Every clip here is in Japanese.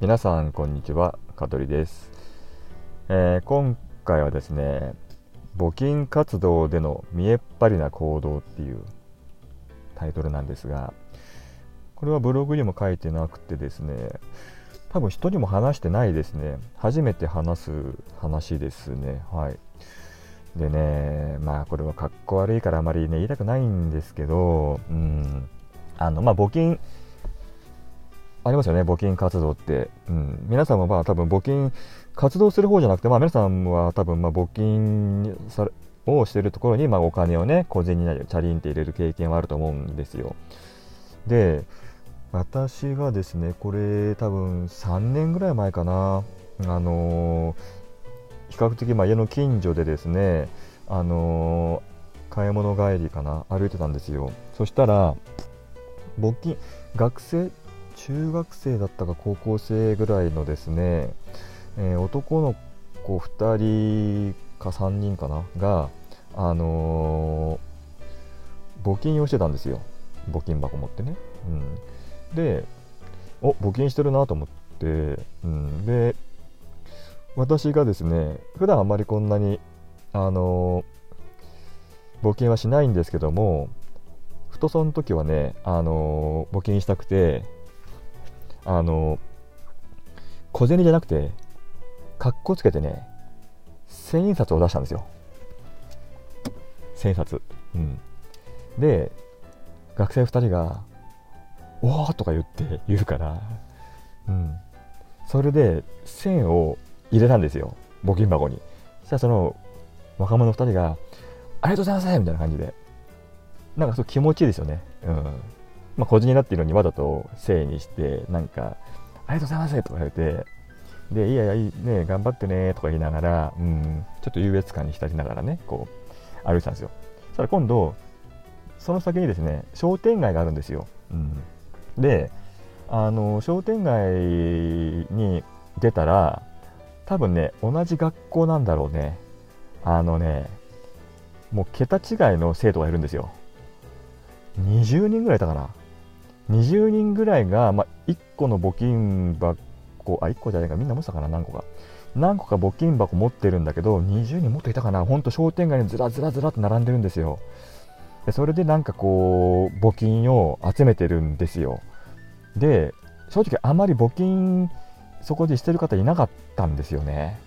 皆さんこんにちは香取です、えー、今回はですね募金活動での見えっ張りな行動っていうタイトルなんですがこれはブログにも書いてなくてですね多分人にも話してないですね。初めて話す話ですね。はい。でねまあこれはかっこ悪いからあまりね言いたくないんですけどうん。あのまあ募金ありますよね、募金活動って。うん、皆さんもまあ多分募金活動する方じゃなくて、まあ、皆さんは多分ま募金をしてるところにまあお金をね、小銭なりチャリンって入れる経験はあると思うんですよ。で、私がですね、これ多分3年ぐらい前かな、あのー、比較的まあ家の近所でですね、あのー、買い物帰りかな、歩いてたんですよ。そしたら、募金、学生、中学生だったか高校生ぐらいのですね、えー、男の子2人か3人かなが、あのー、募金をしてたんですよ。募金箱持ってね、うん、でお募金してるなと思って、うん、で私がですね普段あまりこんなにあのー、募金はしないんですけどもふとその時はね、あの募金したくてあの、小銭じゃなくて、かっこつけてね、千円札を出したんですよ。千円札。うん。で、学生2人が、おーとか言って言うから、うん。それで、千を入れたんですよ。募金箱に。そしたらその、若者2人が、ありがとうございますみたいな感じで。なんかそう気持ちいいですよね。うん。まあ、小銭になっているのにわざとせいにして、なんか、ありがとうございますとか言われて、で、いやいや、いいね、頑張ってねとか言いながら、うん、ちょっと優越感に浸りながらね、こう、歩いてたんですよ。そしたら今度、その先にですね、商店街があるんですよ。うん、で、あの、商店街に出たら、多分ね、同じ学校なんだろうね。あのね、もう桁違いの生徒がいるんですよ。20人ぐらいいたかな。20人ぐらいが、まあ、1個の募金箱、あ、1個じゃないか、みんな持ってたかな、何個か。何個か募金箱持ってるんだけど、20人もっといたかな、ほんと商店街にずらずらずらって並んでるんですよ。でそれでなんかこう、募金を集めてるんですよ。で、正直あまり募金、そこでしてる方いなかったんですよね。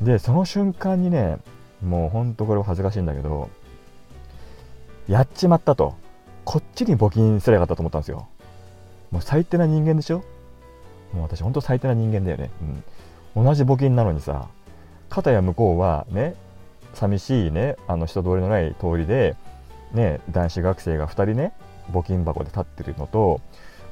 で、その瞬間にね、もうほんとこれは恥ずかしいんだけど、やっちまったと。こっちに募金すればよかったと思ったんですよ。もう最低な人間でしょ？もう私ほんと最低な人間だよね。うん。同じ募金なのにさ、片や向こうはね、寂しいね、あの人通りのない通りで、ね、男子学生が2人ね、募金箱で立ってるのと、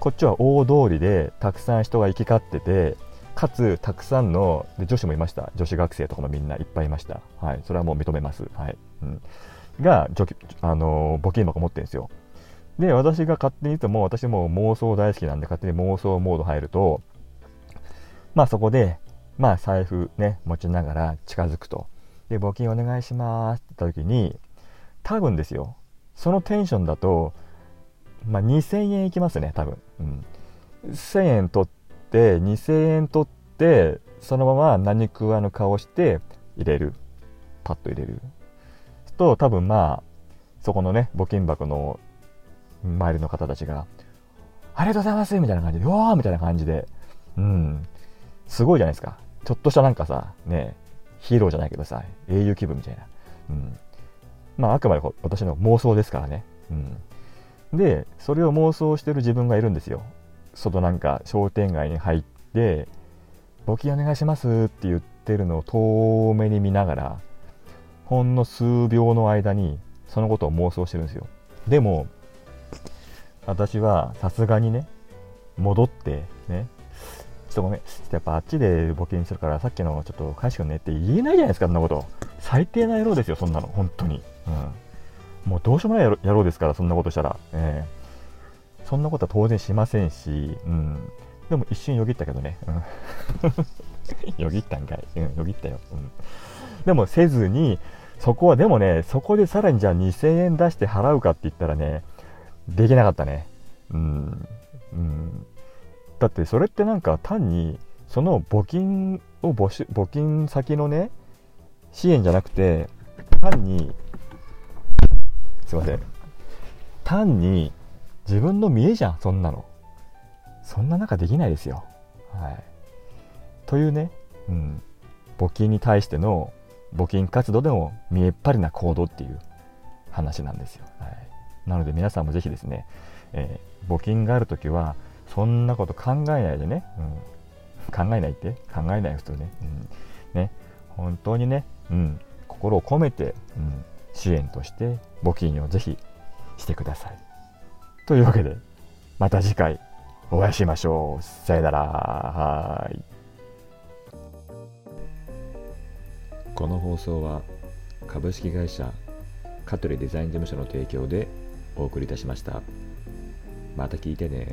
こっちは大通りでたくさん人が行き交ってて、かつたくさんので女子もいました。女子学生とかもみんないっぱいいました。はい。それはもう認めます。はい。うん。が、あの募金箱持ってるんですよ。で、私が勝手に言っても、私も妄想大好きなんで、勝手に妄想モード入ると、まあそこで、まあ財布ね、持ちながら近づくと。で、募金お願いしますって言った時に、多分ですよ、そのテンションだと、まあ2000円いきますね、多分。うん。1000円取って、2000円取って、そのまま何食わぬ顔して入れる。パッと入れる。と、多分まあ、そこのね、募金箱の周りの方たちが、ありがとうございますみたいな感じで、うわーみたいな感じで、うん、すごいじゃないですか。ちょっとしたなんかさ、ね、ヒーローじゃないけどさ、英雄気分みたいな。うん。まあ、あくまで私の妄想ですからね。うん。で、それを妄想してる自分がいるんですよ。外なんか商店街に入って、募金お願いしますって言ってるのを遠目に見ながら、ほんの数秒の間にそのことを妄想してるんですよ。でも、私はさすがにね、戻ってね、ちょっとごめん、ちょっとやっぱあっちで募金するから、さっきのちょっと返してくんねって言えないじゃないですか、そんなこと。最低な野郎ですよ、そんなの、本当に。うん。もうどうしようもない野郎ですから、そんなことしたら。えー、そんなことは当然しませんし、うん。でも一瞬よぎったけどね。うん、よぎったんかい。うん、よぎったよ。うん。でもせずに、そこはでもね、そこでさらにじゃあ2000円出して払うかって言ったらね、できなかったね。うん。うん。だってそれってなんか単にその募金を募集募金先のね支援じゃなくて単にすいません。単に自分の見栄じゃんそんなの。そんな中できないですよ。はい。というね、うん、募金に対しての募金活動でも見えっ張りな行動っていう話なんですよ、はい、なので皆さんもぜひですね、えー、募金がある時はそんなこと考えないでね、うん、考えないって考えない人ね,、うん、ね。本当にね、うん、心を込めて、うん、支援として募金をぜひしてください。というわけでまた次回お会いしましょう。さよならはい。この放送は株式会社香取デザイン事務所の提供でお送りいたしました。また聞いてね